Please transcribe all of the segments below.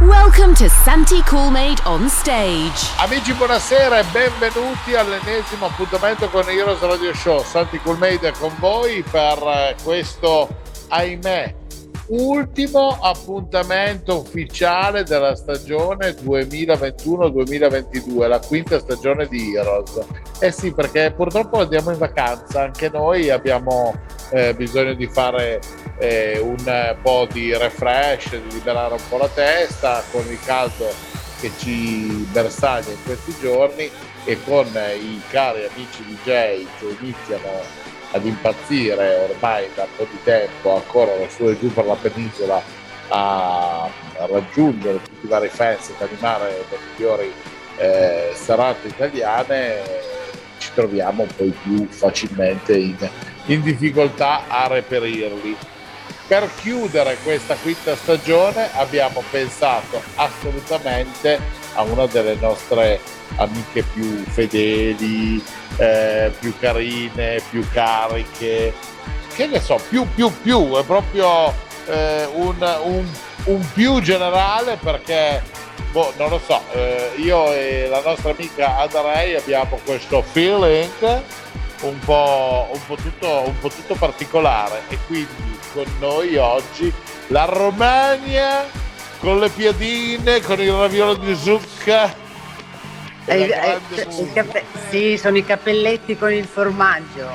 Welcome to Santi Coolmade on stage. Amici, buonasera e benvenuti all'ennesimo appuntamento con Heroes Radio Show. Santi Coolmade è con voi per questo, ahimè, ultimo appuntamento ufficiale della stagione 2021-2022, la quinta stagione di Heroes. Eh sì, perché purtroppo andiamo in vacanza, anche noi abbiamo eh, bisogno di fare eh, un po' di refresh, di liberare un po' la testa con il caldo che ci bersaglia in questi giorni e con i cari amici DJ che iniziano ad impazzire ormai da un po' di tempo, ancora su e giù per la penisola a, a raggiungere tutti i vari fans ed animare le migliori eh, serate italiane, ci troviamo poi più facilmente in, in difficoltà a reperirli. Per chiudere questa quinta stagione abbiamo pensato assolutamente a una delle nostre amiche più fedeli, eh, più carine, più cariche, che ne so, più più più, è proprio eh, un, un, un, più generale perché, boh, non lo so, eh, io e la nostra amica Adarei abbiamo questo feeling un po', un, po tutto, un po' tutto particolare e quindi con noi oggi la Romagna con le piadine, con il raviolo di zucca eh, eh, cappe- sì, sono i cappelletti con il formaggio.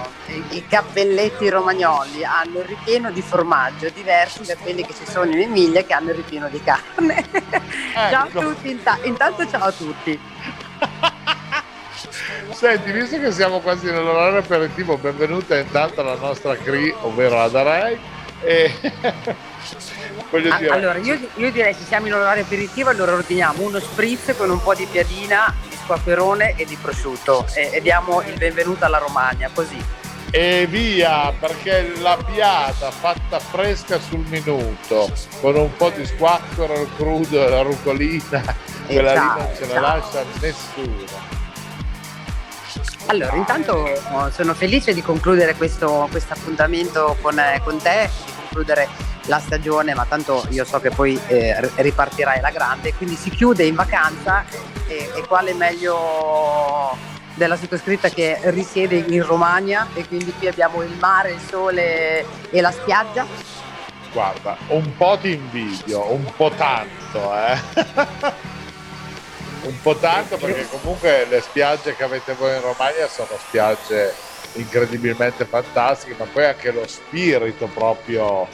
I, cappelletti romagnoli hanno il ripieno di formaggio, diversi da quelli che ci sono in Emilia che hanno il ripieno di carne. Ecco. ciao a tutti, inta- intanto ciao a tutti. Senti, visto che siamo quasi nell'orario aperitivo, benvenuta intanto alla nostra CRI, ovvero la Darei. E... Ah, allora, io, io, direi se siamo in orario aperitivo, allora ordiniamo uno spritz con un po' di piadina squacquerone e di prosciutto e, e diamo il benvenuto alla Romagna, così. E via, perché la piata fatta fresca sul minuto, con un po' di squacquero crudo e la rucolina, quella ciao, lì non ce la lascia nessuno. Allora, intanto oh, sono felice di concludere questo appuntamento con, con te, di concludere la stagione, ma tanto io so che poi eh, ripartirai la grande, quindi si chiude in vacanza e, e quale meglio della sottoscritta che risiede in Romagna e quindi qui abbiamo il mare, il sole e la spiaggia. Guarda, un po' ti invidio, un po' tanto, eh. un po' tanto perché comunque le spiagge che avete voi in Romagna sono spiagge incredibilmente fantastiche, ma poi anche lo spirito proprio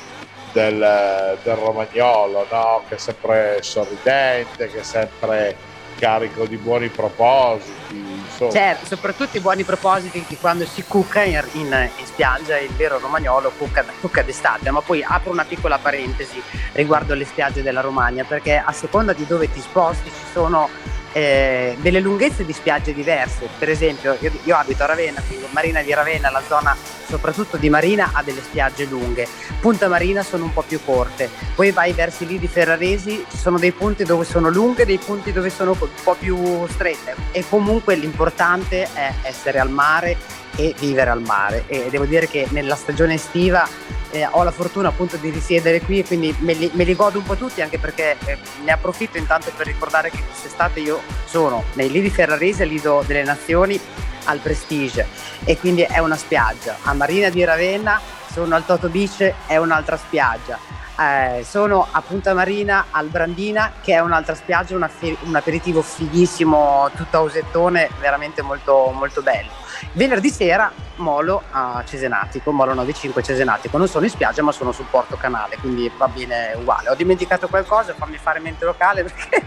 del, del romagnolo, no? che è sempre sorridente, che è sempre carico di buoni propositi. Insomma. Certo, soprattutto i buoni propositi che quando si cucca in, in, in spiaggia il vero romagnolo cucca, cucca, d'estate, ma poi apro una piccola parentesi riguardo le spiagge della Romagna, perché a seconda di dove ti sposti ci sono eh, delle lunghezze di spiagge diverse. Per esempio, io, io, abito a Ravenna, quindi Marina di Ravenna, la zona soprattutto di Marina ha delle spiagge lunghe. Punta Marina sono un po' più corte. Poi vai verso i lidi ferraresi, ci sono dei punti dove sono lunghe, dei punti dove sono un po' più strette. E comunque l'importante è essere al mare e vivere al mare. E devo dire che nella stagione estiva eh, ho la fortuna appunto di risiedere qui e quindi me li, me li, godo un po' tutti anche perché eh, ne approfitto intanto per ricordare che quest'estate io sono nei Lidi Ferrarese, Lido delle Nazioni, al Prestige e quindi è una spiaggia. A Marina di Ravenna sono al Toto Beach, è un'altra spiaggia. Eh, sono a Punta Marina al Brandina che è un'altra spiaggia, una, un aperitivo fighissimo, tutto a usettone, veramente molto, molto bello. Venerdì sera molo a Cesenatico, molo 95 Cesenatico. Non sono in spiaggia ma sono sul porto canale, quindi va bene uguale. Ho dimenticato qualcosa, fammi fare mente locale perché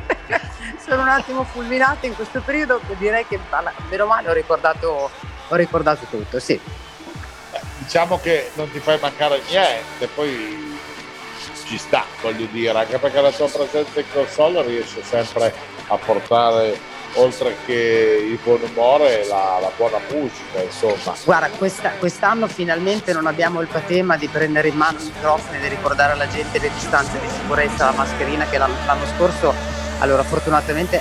sono un attimo fulminata in questo periodo. Direi che meno male ho ricordato, ho ricordato tutto, sì. Eh, diciamo che non ti fai mancare niente, poi ci sta, voglio dire, anche perché la tua presenza in console riesce sempre a portare oltre che il buon umore la, la buona musica insomma. Guarda questa, quest'anno finalmente non abbiamo il patema di prendere in mano il microfono e di ricordare alla gente le distanze di sicurezza la mascherina che l'anno scorso allora fortunatamente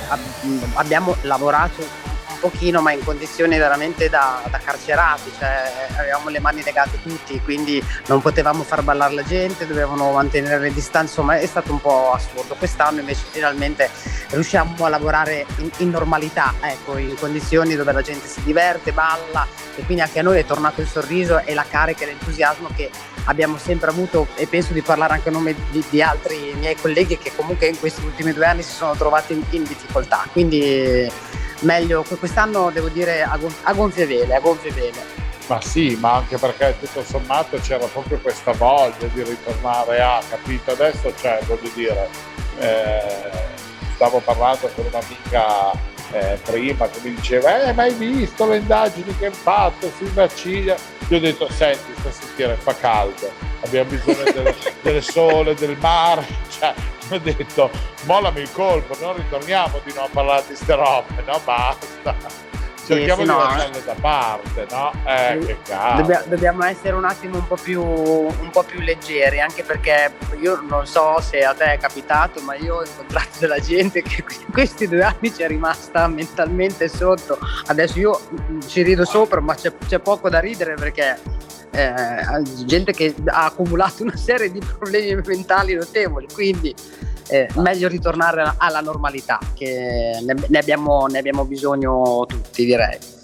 abbiamo lavorato pochino ma in condizioni veramente da, da, carcerati, cioè avevamo le mani legate tutti, quindi non potevamo far ballare la gente, dovevamo mantenere le distanze, insomma è stato un po' assurdo. Quest'anno invece finalmente riusciamo a lavorare in, in normalità, ecco, in condizioni dove la gente si diverte, balla e quindi anche a noi è tornato il sorriso e la carica e l'entusiasmo che abbiamo sempre avuto e penso di parlare anche a nome di, di altri miei colleghi che comunque in questi ultimi due anni si sono trovati in, in difficoltà. Quindi meglio quest'anno devo dire a, gon- a gonfie vele, a gonfie vele. Ma sì, ma anche perché tutto sommato c'era proprio questa voglia di ritornare a, capito? Adesso c'è, voglio dire, eh, stavo parlando con un'amica eh, prima che mi diceva, eh, ma hai visto le indagini che hanno fatto sui vaccini? Io ho detto, senti, sta sentire, fa caldo, abbiamo bisogno del, del sole, del mare, cioè, ho detto mollami il colpo, non ritorniamo di non parlare di ste robe, no? Basta. Cerchiamo sì, di no, lasciarle da parte, no? Eh, che cazzo. Dobbiamo, dobbiamo essere un attimo un po, più, un po' più leggeri, anche perché io non so se a te è capitato, ma io ho incontrato della gente che in questi due anni ci è rimasta mentalmente sotto. Adesso io ci rido sopra, ma c'è, c'è poco da ridere perché eh, gente che ha accumulato una serie di problemi mentali notevoli, quindi eh, meglio ritornare alla normalità, che ne, ne, abbiamo, ne abbiamo bisogno tutti, direi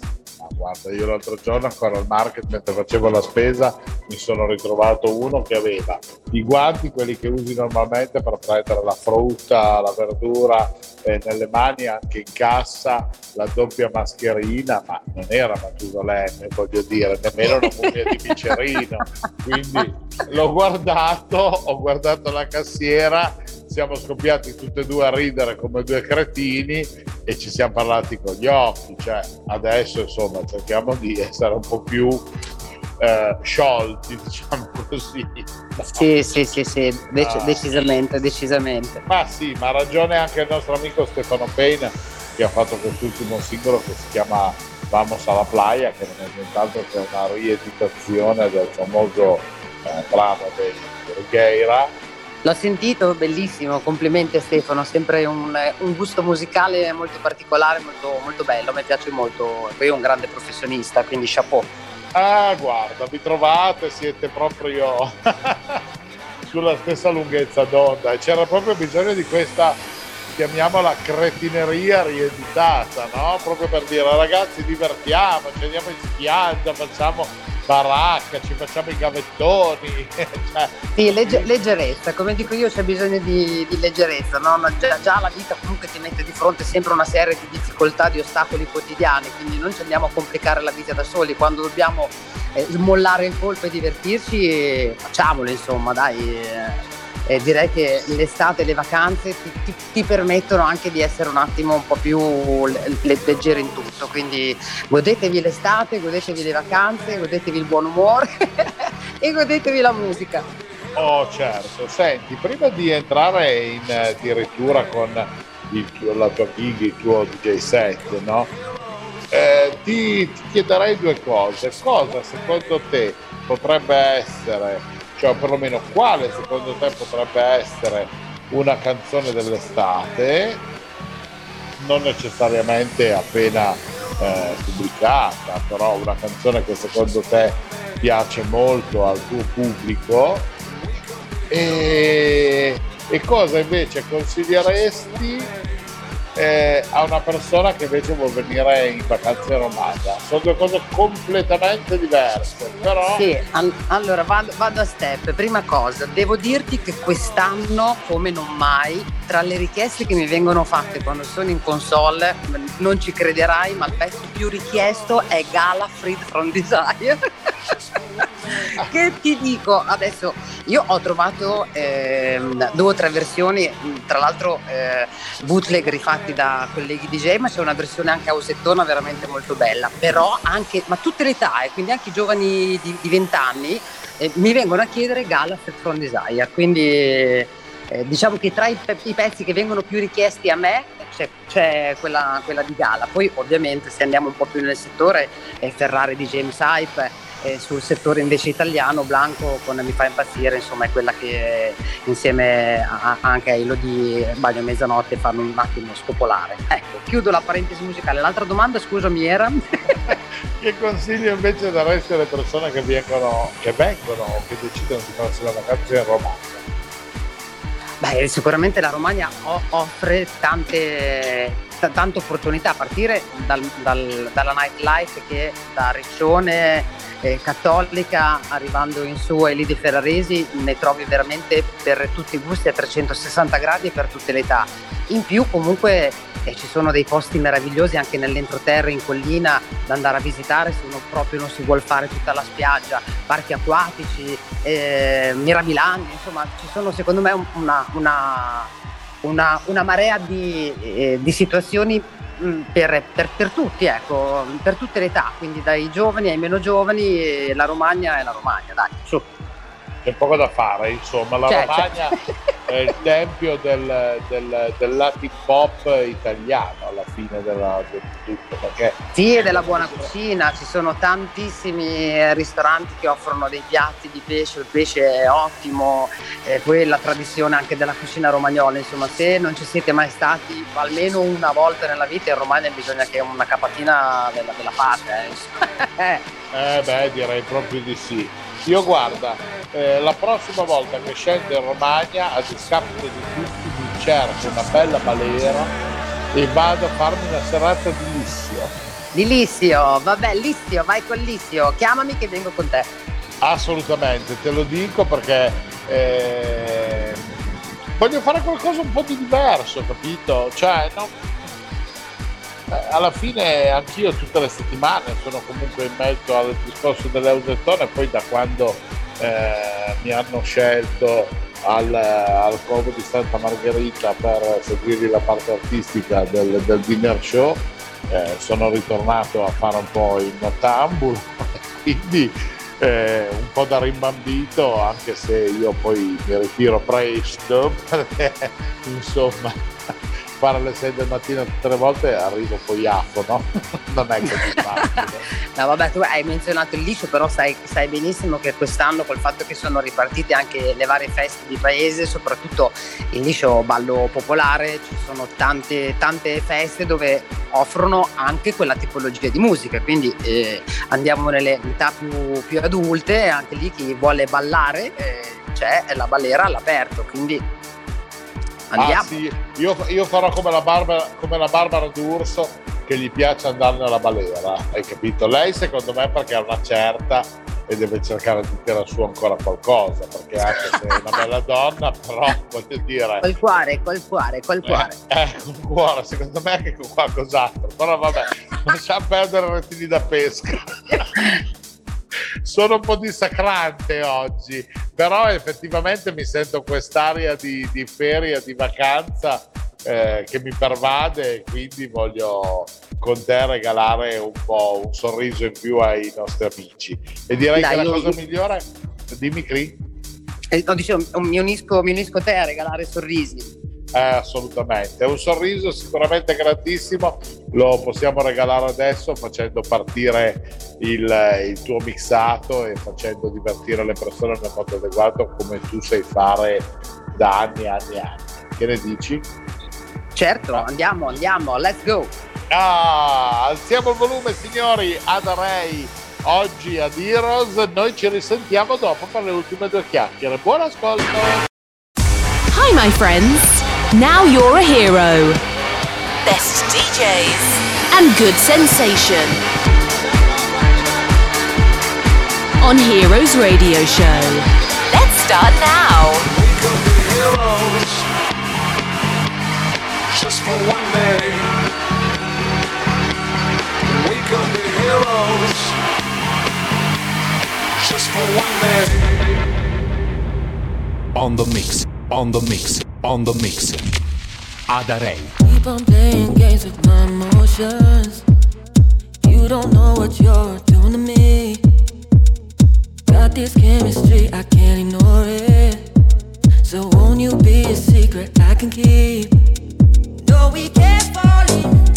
guarda, io l'altro giorno ancora al market mentre facevo la spesa mi sono ritrovato uno che aveva i guanti, quelli che usi normalmente per prendere la frutta, la verdura eh, nelle mani, anche in cassa, la doppia mascherina, ma non era Matusalemme, voglio dire, nemmeno una mummia di Micerino. Quindi l'ho guardato, ho guardato la cassiera siamo scoppiati tutti e due a ridere come due cretini e ci siamo parlati con gli occhi, cioè adesso insomma cerchiamo di essere un po' più eh, sciolti, diciamo così. Sì, sì, sì, sì, Dec- ah. decisamente, decisamente. Ma sì, ma ha ragione anche il nostro amico Stefano Pena che ha fatto quest'ultimo singolo che si chiama Vamos alla playa, che non è nient'altro che una rieditazione del famoso eh, brano di Righeira L'ho sentito, bellissimo, complimenti a Stefano, sempre un, un gusto musicale molto particolare, molto, molto bello, mi piace molto, poi è un grande professionista, quindi chapeau. Ah, guarda, vi trovate, siete proprio sulla stessa lunghezza d'onda c'era proprio bisogno di questa, chiamiamola cretineria rieditata, no? Proprio per dire ragazzi divertiamoci, andiamo in spiaggia, facciamo baracca, ci facciamo i gavettoni. cioè, sì, legge, leggerezza, come dico io c'è bisogno di, di leggerezza, no? già, già, la vita comunque ti mette di fronte sempre una serie di difficoltà, di ostacoli quotidiani, quindi non ci andiamo a complicare la vita da soli, quando dobbiamo eh, smollare il colpo e divertirci, facciamolo insomma, dai. Eh eh, direi che l'estate e le vacanze ti, ti, permettono anche di essere un attimo un po' più leggeri in tutto, quindi godetevi l'estate, godetevi le vacanze, godetevi il buon umore e godetevi la musica. Oh certo, senti, prima di entrare in eh, addirittura con tuo, la tua gig, il tuo DJ set, no? Eh, ti, ti chiederei due cose. Cosa secondo te potrebbe essere cioè perlomeno quale secondo te potrebbe essere una canzone dell'estate, non necessariamente appena eh, pubblicata, però una canzone che secondo te piace molto al tuo pubblico? E, e cosa invece consiglieresti eh, a una persona che invece vuole venire in vacanza in Romagna. Sono due cose completamente diverse, però... Sì, all- allora vado, vado, a step. Prima cosa, devo dirti che quest'anno, come non mai, tra le richieste che mi vengono fatte quando sono in console, non ci crederai, ma il pezzo più richiesto è Gala Freed from Desire. che ti dico? Adesso io ho trovato ehm, due o tre versioni tra l'altro eh, bootleg rifatti da colleghi DJ ma c'è una versione anche a Osettona veramente molto bella. Però anche ma tutte le età eh, quindi anche i giovani di, di 20 anni eh, mi vengono a chiedere Gala from Desire. Quindi eh, diciamo che tra i, i, pezzi che vengono più richiesti a me c'è, c'è quella, quella, di Gala. Poi ovviamente se andiamo un po' più nel settore è Ferrari di James Hype e sul settore invece italiano Blanco con Mi fa impazzire insomma è quella che insieme a, anche a Elodie Bagno Mezzanotte fanno un attimo spopolare ecco chiudo la parentesi musicale. L'altra domanda scusami era? Che consiglio invece daresti alle persone che vengono che vengono o che decidono di farsi la vacanza in Romagna? Beh, sicuramente la Romagna offre tante, t- tante opportunità a partire dal, dal, dalla nightlife che da Riccione eh, cattolica arrivando in su ai lidi ferraresi ne trovi veramente per tutti i gusti a 360 gradi e per tutte le età. In più comunque eh, ci sono dei posti meravigliosi anche nell'entroterra in collina da andare a visitare se uno proprio non si vuole fare tutta la spiaggia, parchi acquatici, eh, mirabilanti, insomma ci sono secondo me una, una, una, una marea di, eh, di situazioni Mm, per, per, per, tutti, ecco, per tutte le età, quindi dai giovani ai meno giovani, la Romagna è la Romagna, dai, su c'è poco da fare, insomma, la c'è, Romagna c'è. è il tempio del, del, del, Latin pop italiano alla fine della, del tutto. Perché sì, e della buona cucina, ci sono tantissimi ristoranti che offrono dei piatti di pesce, il pesce è ottimo, eh, poi la tradizione anche della cucina romagnola, insomma, se non ci siete mai stati almeno una volta nella vita in Romagna bisogna che una capatina della, della fate. Eh. eh beh, direi proprio di sì. Io guarda, eh, la prossima volta che scendo in Romagna, a discapito di tutti, mi cerco una bella balera e vado a farmi una serata di Lissio. Di Lissio, vabbè, Lissio, vai con Lissio, chiamami che vengo con te. Assolutamente, te lo dico perché eh, voglio fare qualcosa un po' di diverso, capito? Cioè, eh, alla fine anch'io tutte le settimane sono comunque in mezzo al discorso dell'Eusettone poi da quando eh, mi hanno scelto al, al Covo di Santa Margherita per seguire la parte artistica del, del dinner show eh, sono ritornato a fare un po' il nottambulo quindi eh, un po' da rimbambito anche se io poi mi ritiro presto insomma fare alle 6 del mattino tutte le volte arrivo poi affo, no? non è così facile. no, vabbè, tu hai menzionato il liscio, però sai, sai, benissimo che quest'anno col fatto che sono ripartite anche le varie feste di paese, soprattutto il liscio ballo popolare, ci sono tante, tante feste dove offrono anche quella tipologia di musica, quindi eh, andiamo nelle età più, più, adulte, anche lì chi vuole ballare eh, c'è la ballera all'aperto, quindi Andiamo. Ah, sì. io, io, farò come la, Barbara, come la Barbara D'Urso che gli piace andare nella balera, hai capito? Lei secondo me perché ha una certa e deve cercare di tirare su ancora qualcosa, perché anche se è una bella donna, però voglio dire... Col cuore, col cuore, col cuore. Eh, eh col cuore, secondo me anche con qualcos'altro, però vabbè, lasciamo perdere i rettili da pesca. sono un po' dissacrante oggi, però effettivamente mi sento quest'aria di, di feria, di vacanza eh, che mi pervade e quindi voglio con te regalare un po' un sorriso in più ai nostri amici. E direi Dai, che la cosa io... migliore, dimmi Cri. Eh, no, dicevo, mi unisco, mi unisco a te a regalare sorrisi. Eh, assolutamente, un sorriso sicuramente grandissimo, lo possiamo regalare adesso facendo partire il, il, tuo mixato e facendo divertire le persone nel modo adeguato come tu sai fare da anni e anni e anni. Che ne dici? Certo, ah. andiamo, andiamo, let's go! Ah, alziamo il volume signori, Ray oggi ad Heroes, noi ci risentiamo dopo per le ultime due chiacchiere. Buon ascolto! Hi my friends! Now you're a hero. Best DJs and good sensation. On Heroes Radio Show. Let's start now. We could be heroes just for one day. We could be heroes just for one day. On the mix, on the mix, on the mix. Adarei. Keep on playing games with my emotions. You don't know what you're doing to me. Got this chemistry, I can't ignore it. So won't you be a secret I can keep? No, we can't fall in.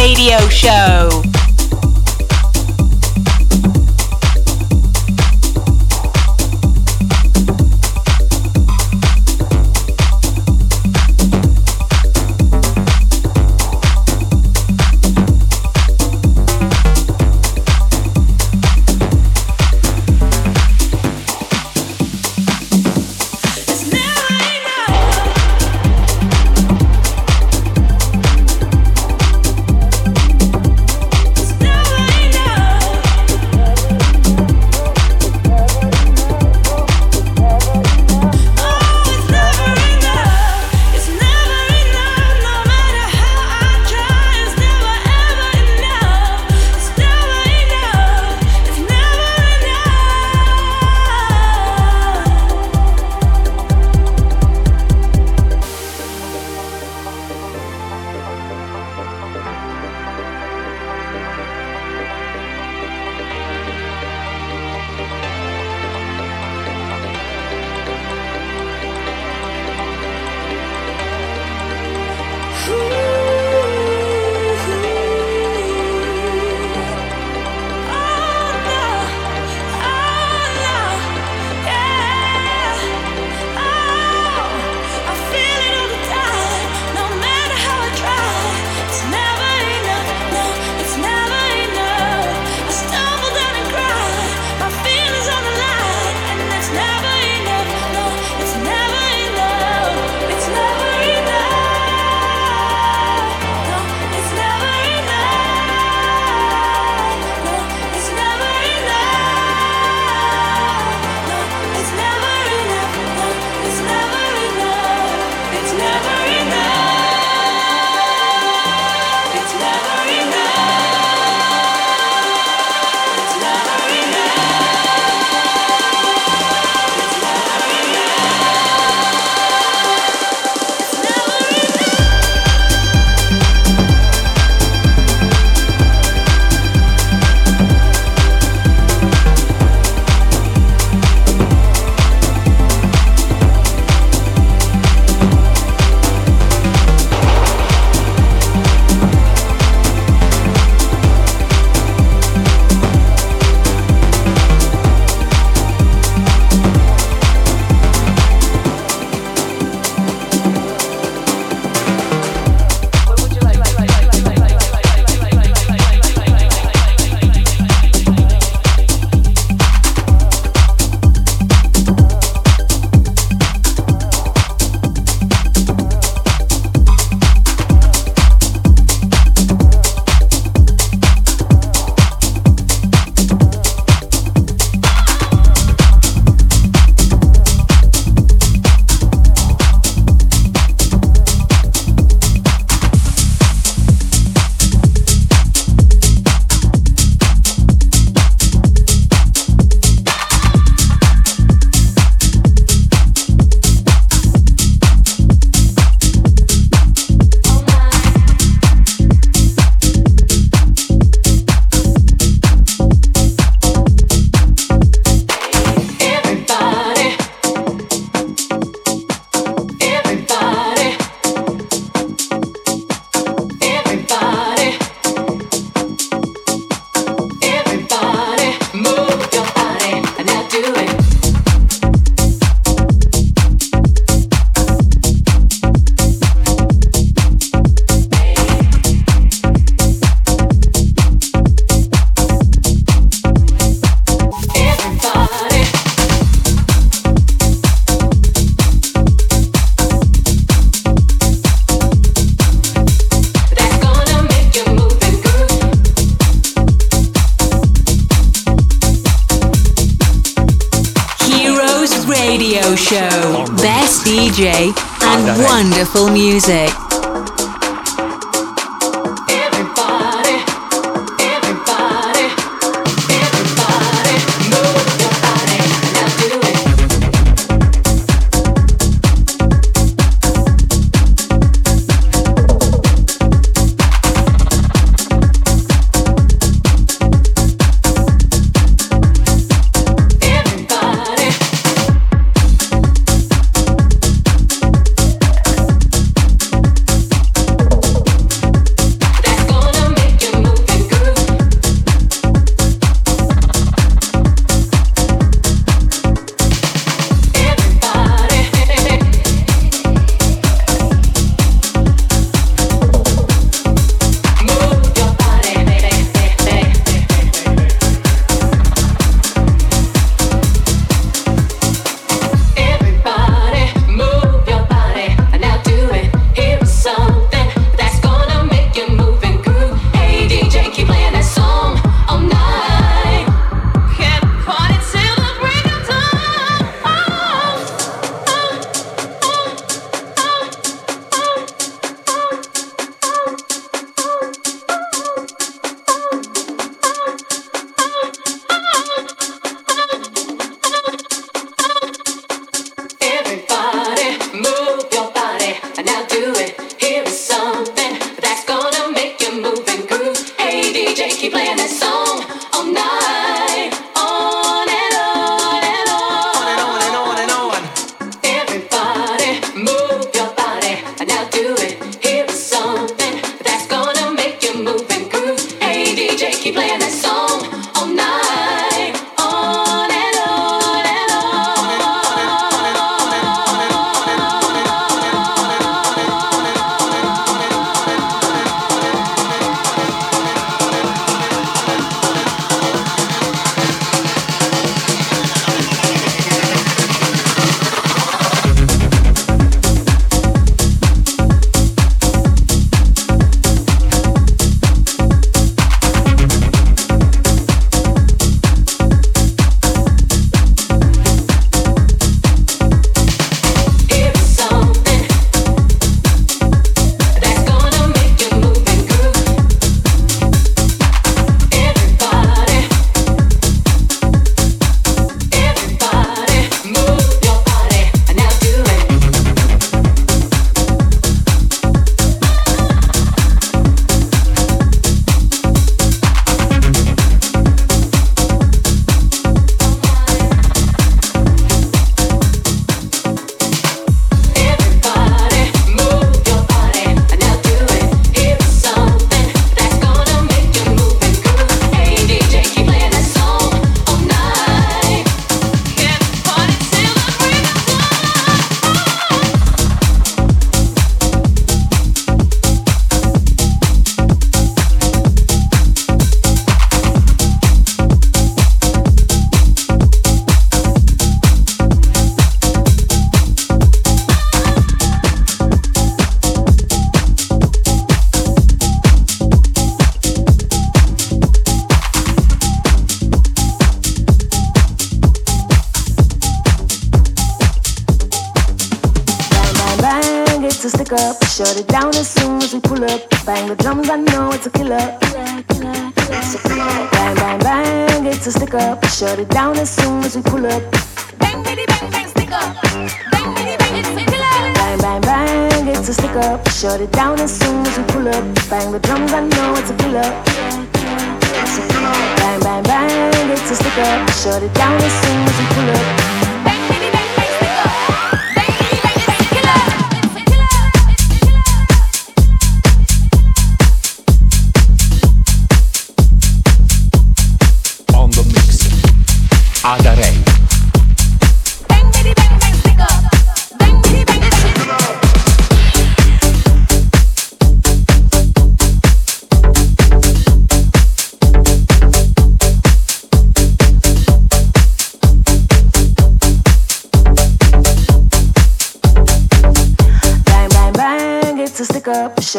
Radio Show. music.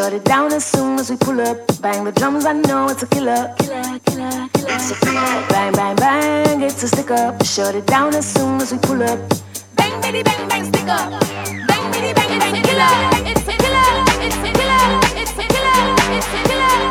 Shut it down as soon as we pull up. Bang the drums, I know it's a killer. Killer, killer, killer. So killer. Bang, bang, bang, it's a stick up. Shut it down as soon as we pull up. Bang, bitty, bang, bang, stick up. Bang, bitty, bang, bang, killer. It's a killer. It's a killer. It's a killer. It's a killer.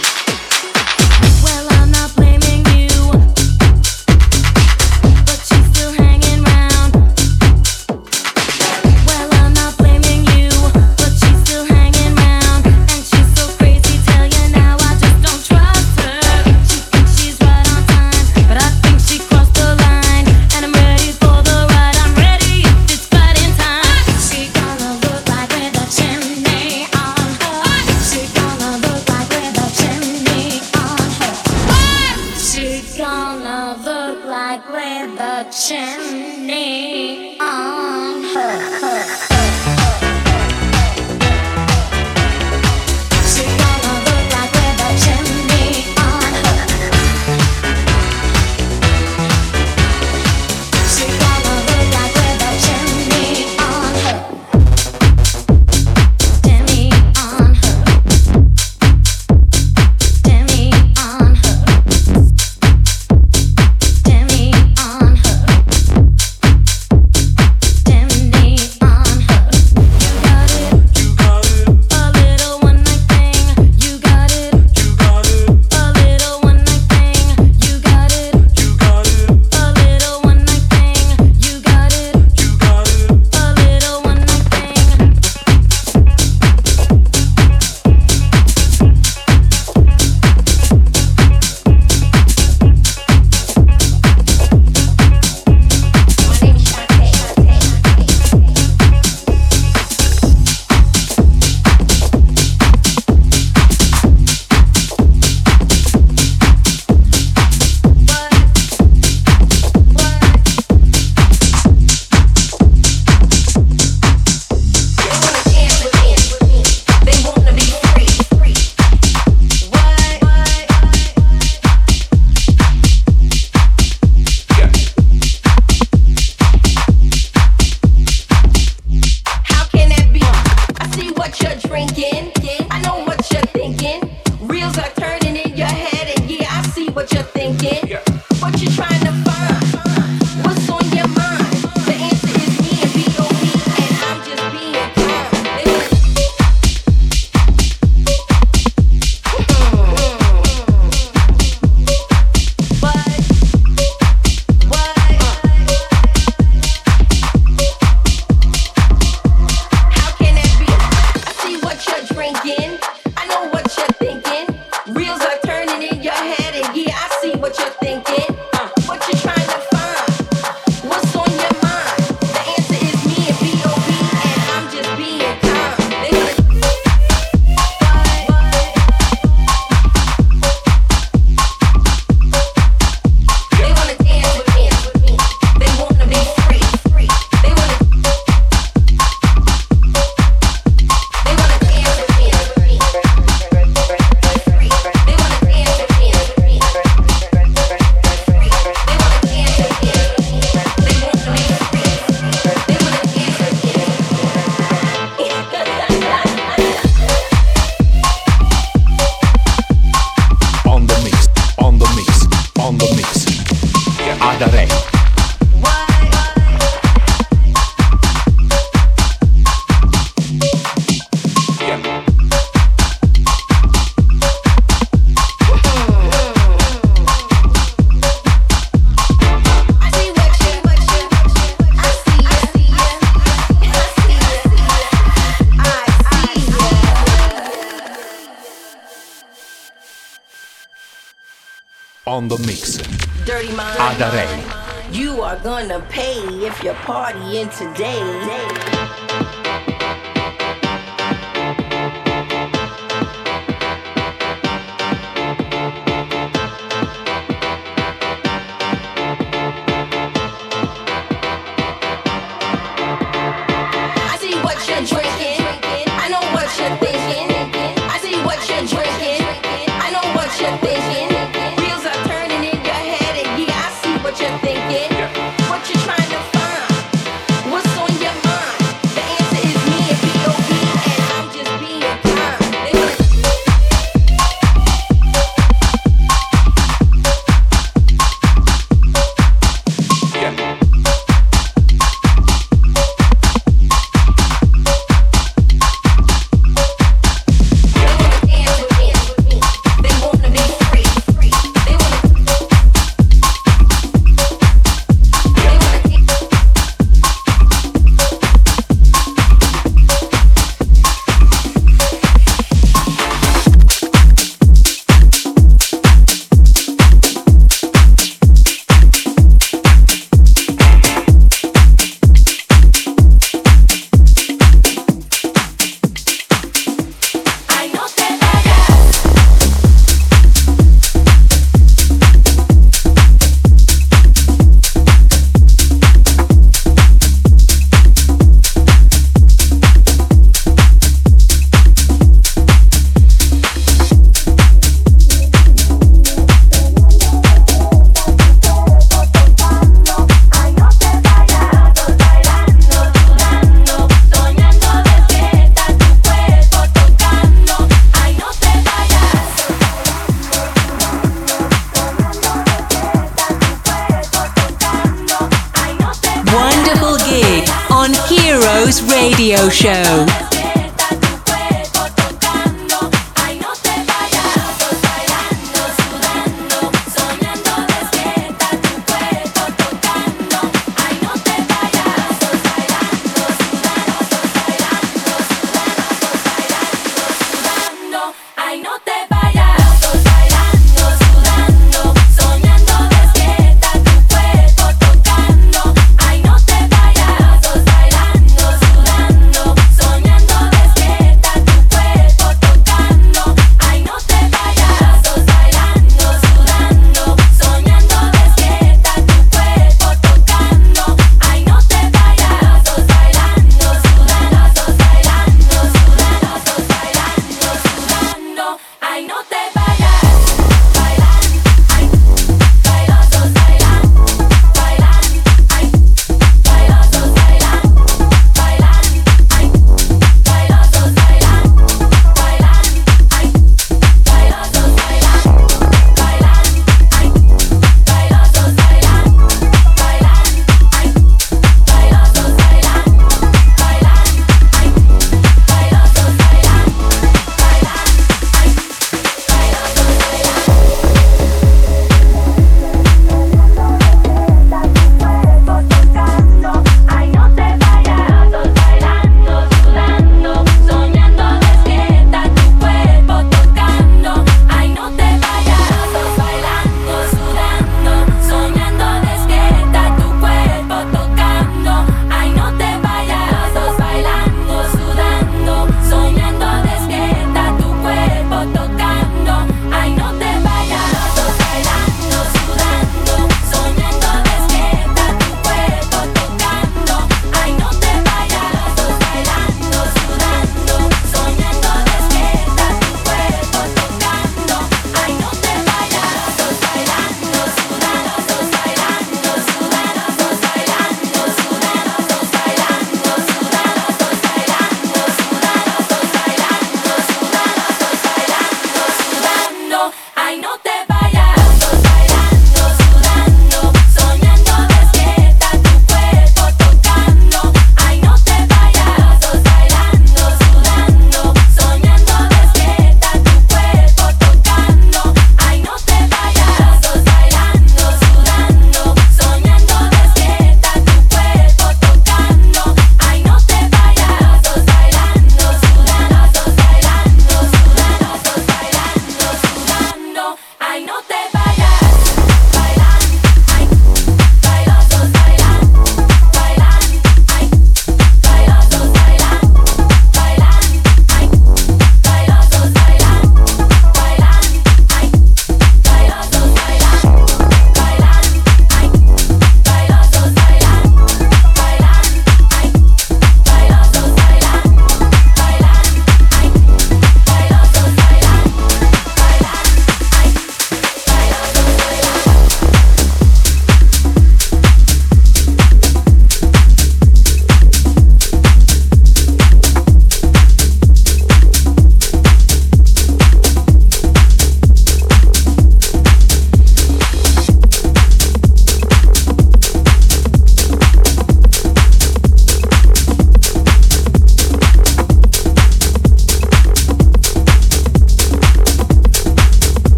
secondo mix ad Arei. You are gonna pay if your party in today.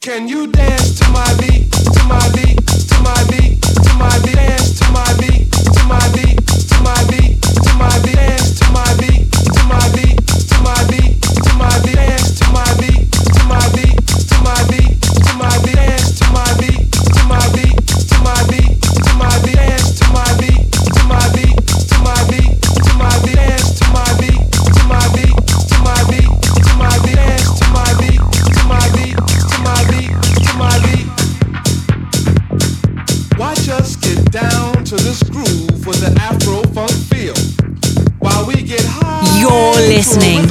Can you dance to my beat, to my beat, to my beat, to my beat?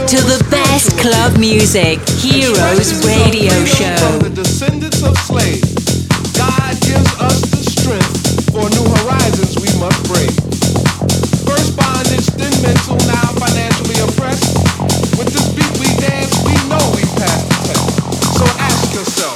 to the best club music, Heroes Radio Show. From the descendants of slaves, God gives us the strength for new horizons we must break. First bondage, then mental, now financially oppressed. With this beat we dance, we know we pass the test. So ask yourself.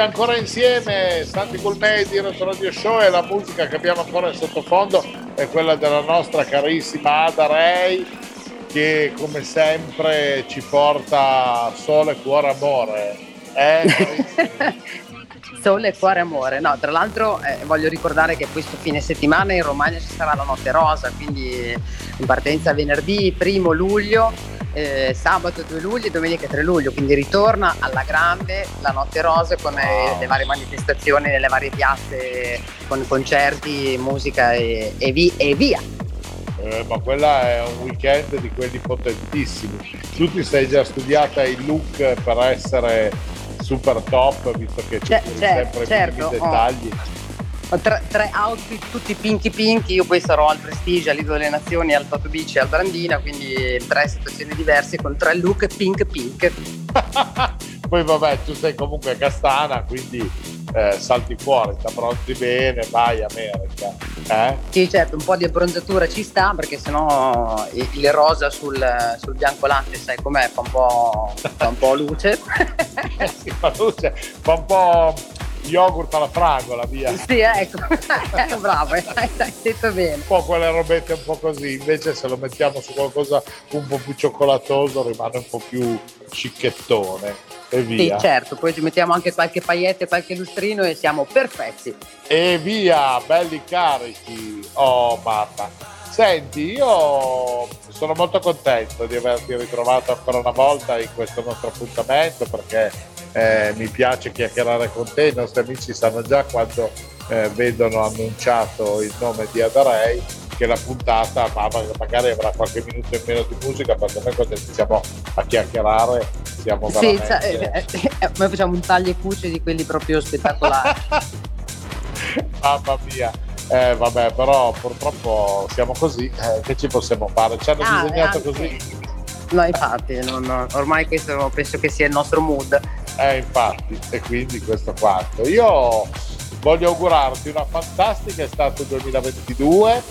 Ancora insieme, Santi Gulmei di Retro Radio Show e la musica che abbiamo ancora in sottofondo è quella della nostra carissima Ada Ray che come sempre ci porta sole, cuore, amore. Eh, Sole, cuore, amore. No, tra l'altro eh, voglio ricordare che questo fine settimana in Romagna ci sarà la Notte Rosa, quindi in partenza venerdì 1 luglio, eh, sabato 2 luglio e domenica 3 luglio, quindi ritorna alla grande la Notte Rosa con eh, le varie manifestazioni nelle varie piazze, con concerti, musica e, e, vi- e via. Eh, ma quella è un weekend di quelli potentissimi. Tu ti sei già studiata il look per essere super top, visto che c'è Cer- sempre certo, i oh. dettagli. Ho tre, tre outfit tutti pinky pinky, io poi sarò al Prestige, all'Isola delle Nazioni, al Toto Beach e al Brandina, quindi tre situazioni diverse con tre look pink pink. Poi vabbè, tu sei comunque castana, quindi eh, salti fuori, ti abbronzi bene, vai America. Eh? Sì, certo, un po' di abbronzatura ci sta perché sennò il rosa sul, sul bianco latte, sai com'è, fa un po', fa un po' luce. Eh sì, fa luce, fa un po' yogurt alla fragola, via. sì, ecco, bravo, hai, hai detto bene. Un po' quelle robette un po' così, invece se lo mettiamo su qualcosa un po' più cioccolatoso rimane un po' più cicchettone e Sì, via. certo, poi ci mettiamo anche qualche paillette, qualche lustrino e siamo perfetti. E via, belli carichi. Oh mamma. Senti, io sono molto contento di averti ritrovato ancora una volta in questo nostro appuntamento perché eh, mi piace chiacchierare con te. I nostri amici sanno già quando eh, vedono annunciato il nome di Adarei che la puntata ma magari avrà qualche minuto in meno di musica perché noi quando iniziamo a chiacchierare siamo Sì, veramente... cioè, eh, eh, eh, noi facciamo un taglio e cuce di quelli proprio spettacolari. Mamma mia. Eh, vabbè, però purtroppo siamo così, eh, che ci possiamo fare? Ci hanno Ah, disegnato anche- così. No, infatti, non- ormai questo penso che sia il nostro mood. Eh, infatti, e quindi questo quanto. Io voglio augurarti una fantastica estate 2022.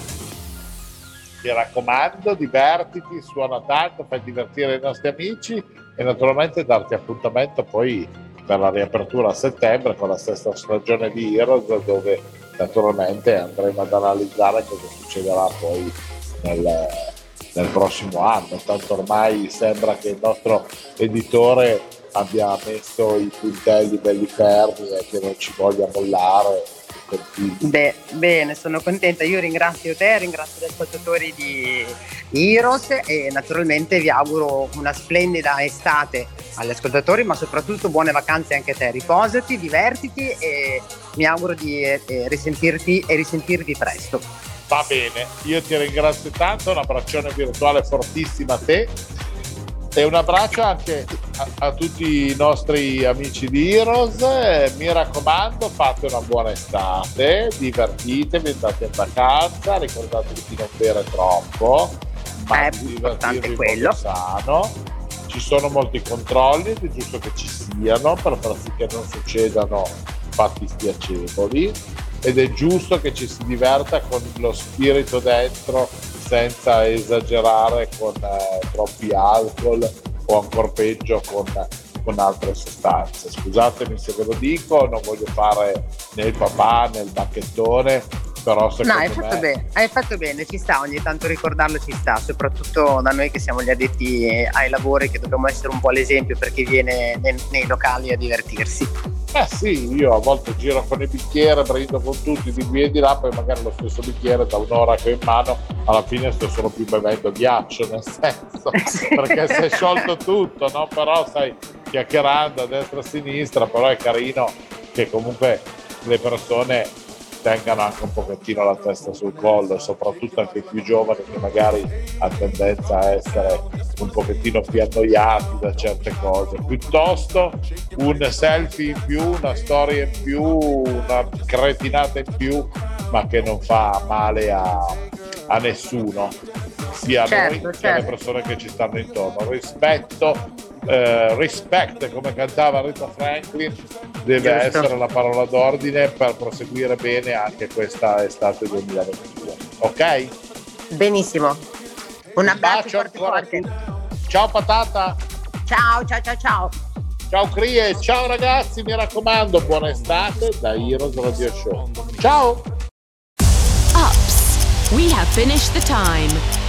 Mi raccomando, divertiti, suona tanto, fai divertire i nostri amici e naturalmente darti appuntamento poi per la riapertura a settembre con la stessa stagione di Heroes dove naturalmente andremo ad analizzare cosa succederà poi nel, nel prossimo anno. Tanto ormai sembra che il nostro editore abbia messo i puntelli belli fermi e che non ci voglia mollare. Beh, bene, sono contenta. Io ringrazio te, ringrazio gli ascoltatori di Heroes e naturalmente vi auguro una splendida estate agli ascoltatori, ma soprattutto buone vacanze anche a te. Riposati, divertiti e mi auguro di eh, risentirti e risentirvi presto. Va bene, io ti ringrazio tanto, un abbraccione virtuale fortissimo a te e un abbraccio anche a, a tutti i nostri amici di Heroes. Mi raccomando, fate una buona estate, divertitevi, andate in vacanza, ricordatevi di non bere troppo, ma Eh, divertirvi quello. sano. Ci sono molti controlli è giusto che ci siano per far sì che non succedano fatti spiacevoli ed è giusto che ci si diverta con lo spirito dentro senza esagerare con eh, troppi alcol o ancora peggio con, con altre sostanze. Scusatemi se ve lo dico, non voglio fare né il papà né il bacchettone, però secondo No, hai me... fatto bene, hai fatto bene, ci sta, ogni tanto ricordarlo ci sta, soprattutto da noi che siamo gli addetti ai lavori, che dobbiamo essere un po' l'esempio per chi viene nei, nei locali a divertirsi. Eh sì, io a volte giro con il bicchiere, brindo con tutti di qui e di là, poi magari lo stesso bicchiere da un'ora che ho in mano, alla fine sto solo più bevendo ghiaccio, nel senso, perché si è sciolto tutto, no? Però stai chiacchierando a destra e a sinistra, però è carino che comunque le persone tengano anche un pochettino la testa sul collo, soprattutto anche i più giovani che magari hanno tendenza a essere un pochettino più annoiati da certe cose, piuttosto un selfie in più, una storia in più, una cretinata in più, ma che non fa male a, a nessuno, sia Certo, noi che alle certo. persone che ci stanno intorno. Rispetto, eh, respect, come cantava Rita Franklin, deve Giusto. essere la parola d'ordine per proseguire bene anche questa estate 2022. Ok? Benissimo. Un abbraccio forte forte. tutti. Ciao patata! Ciao, ciao, ciao, ciao. Ciao Crie, ciao ragazzi, mi raccomando, buona estate da Heroes Radio Show. Ciao! Ups, we have finished the time.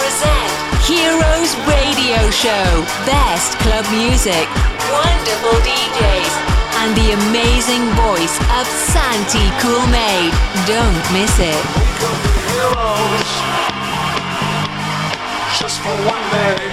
present Heroes Radio Show. Best club music, wonderful DJs, and the amazing voice of Santi Coolmade. Don't miss it. Just for one day.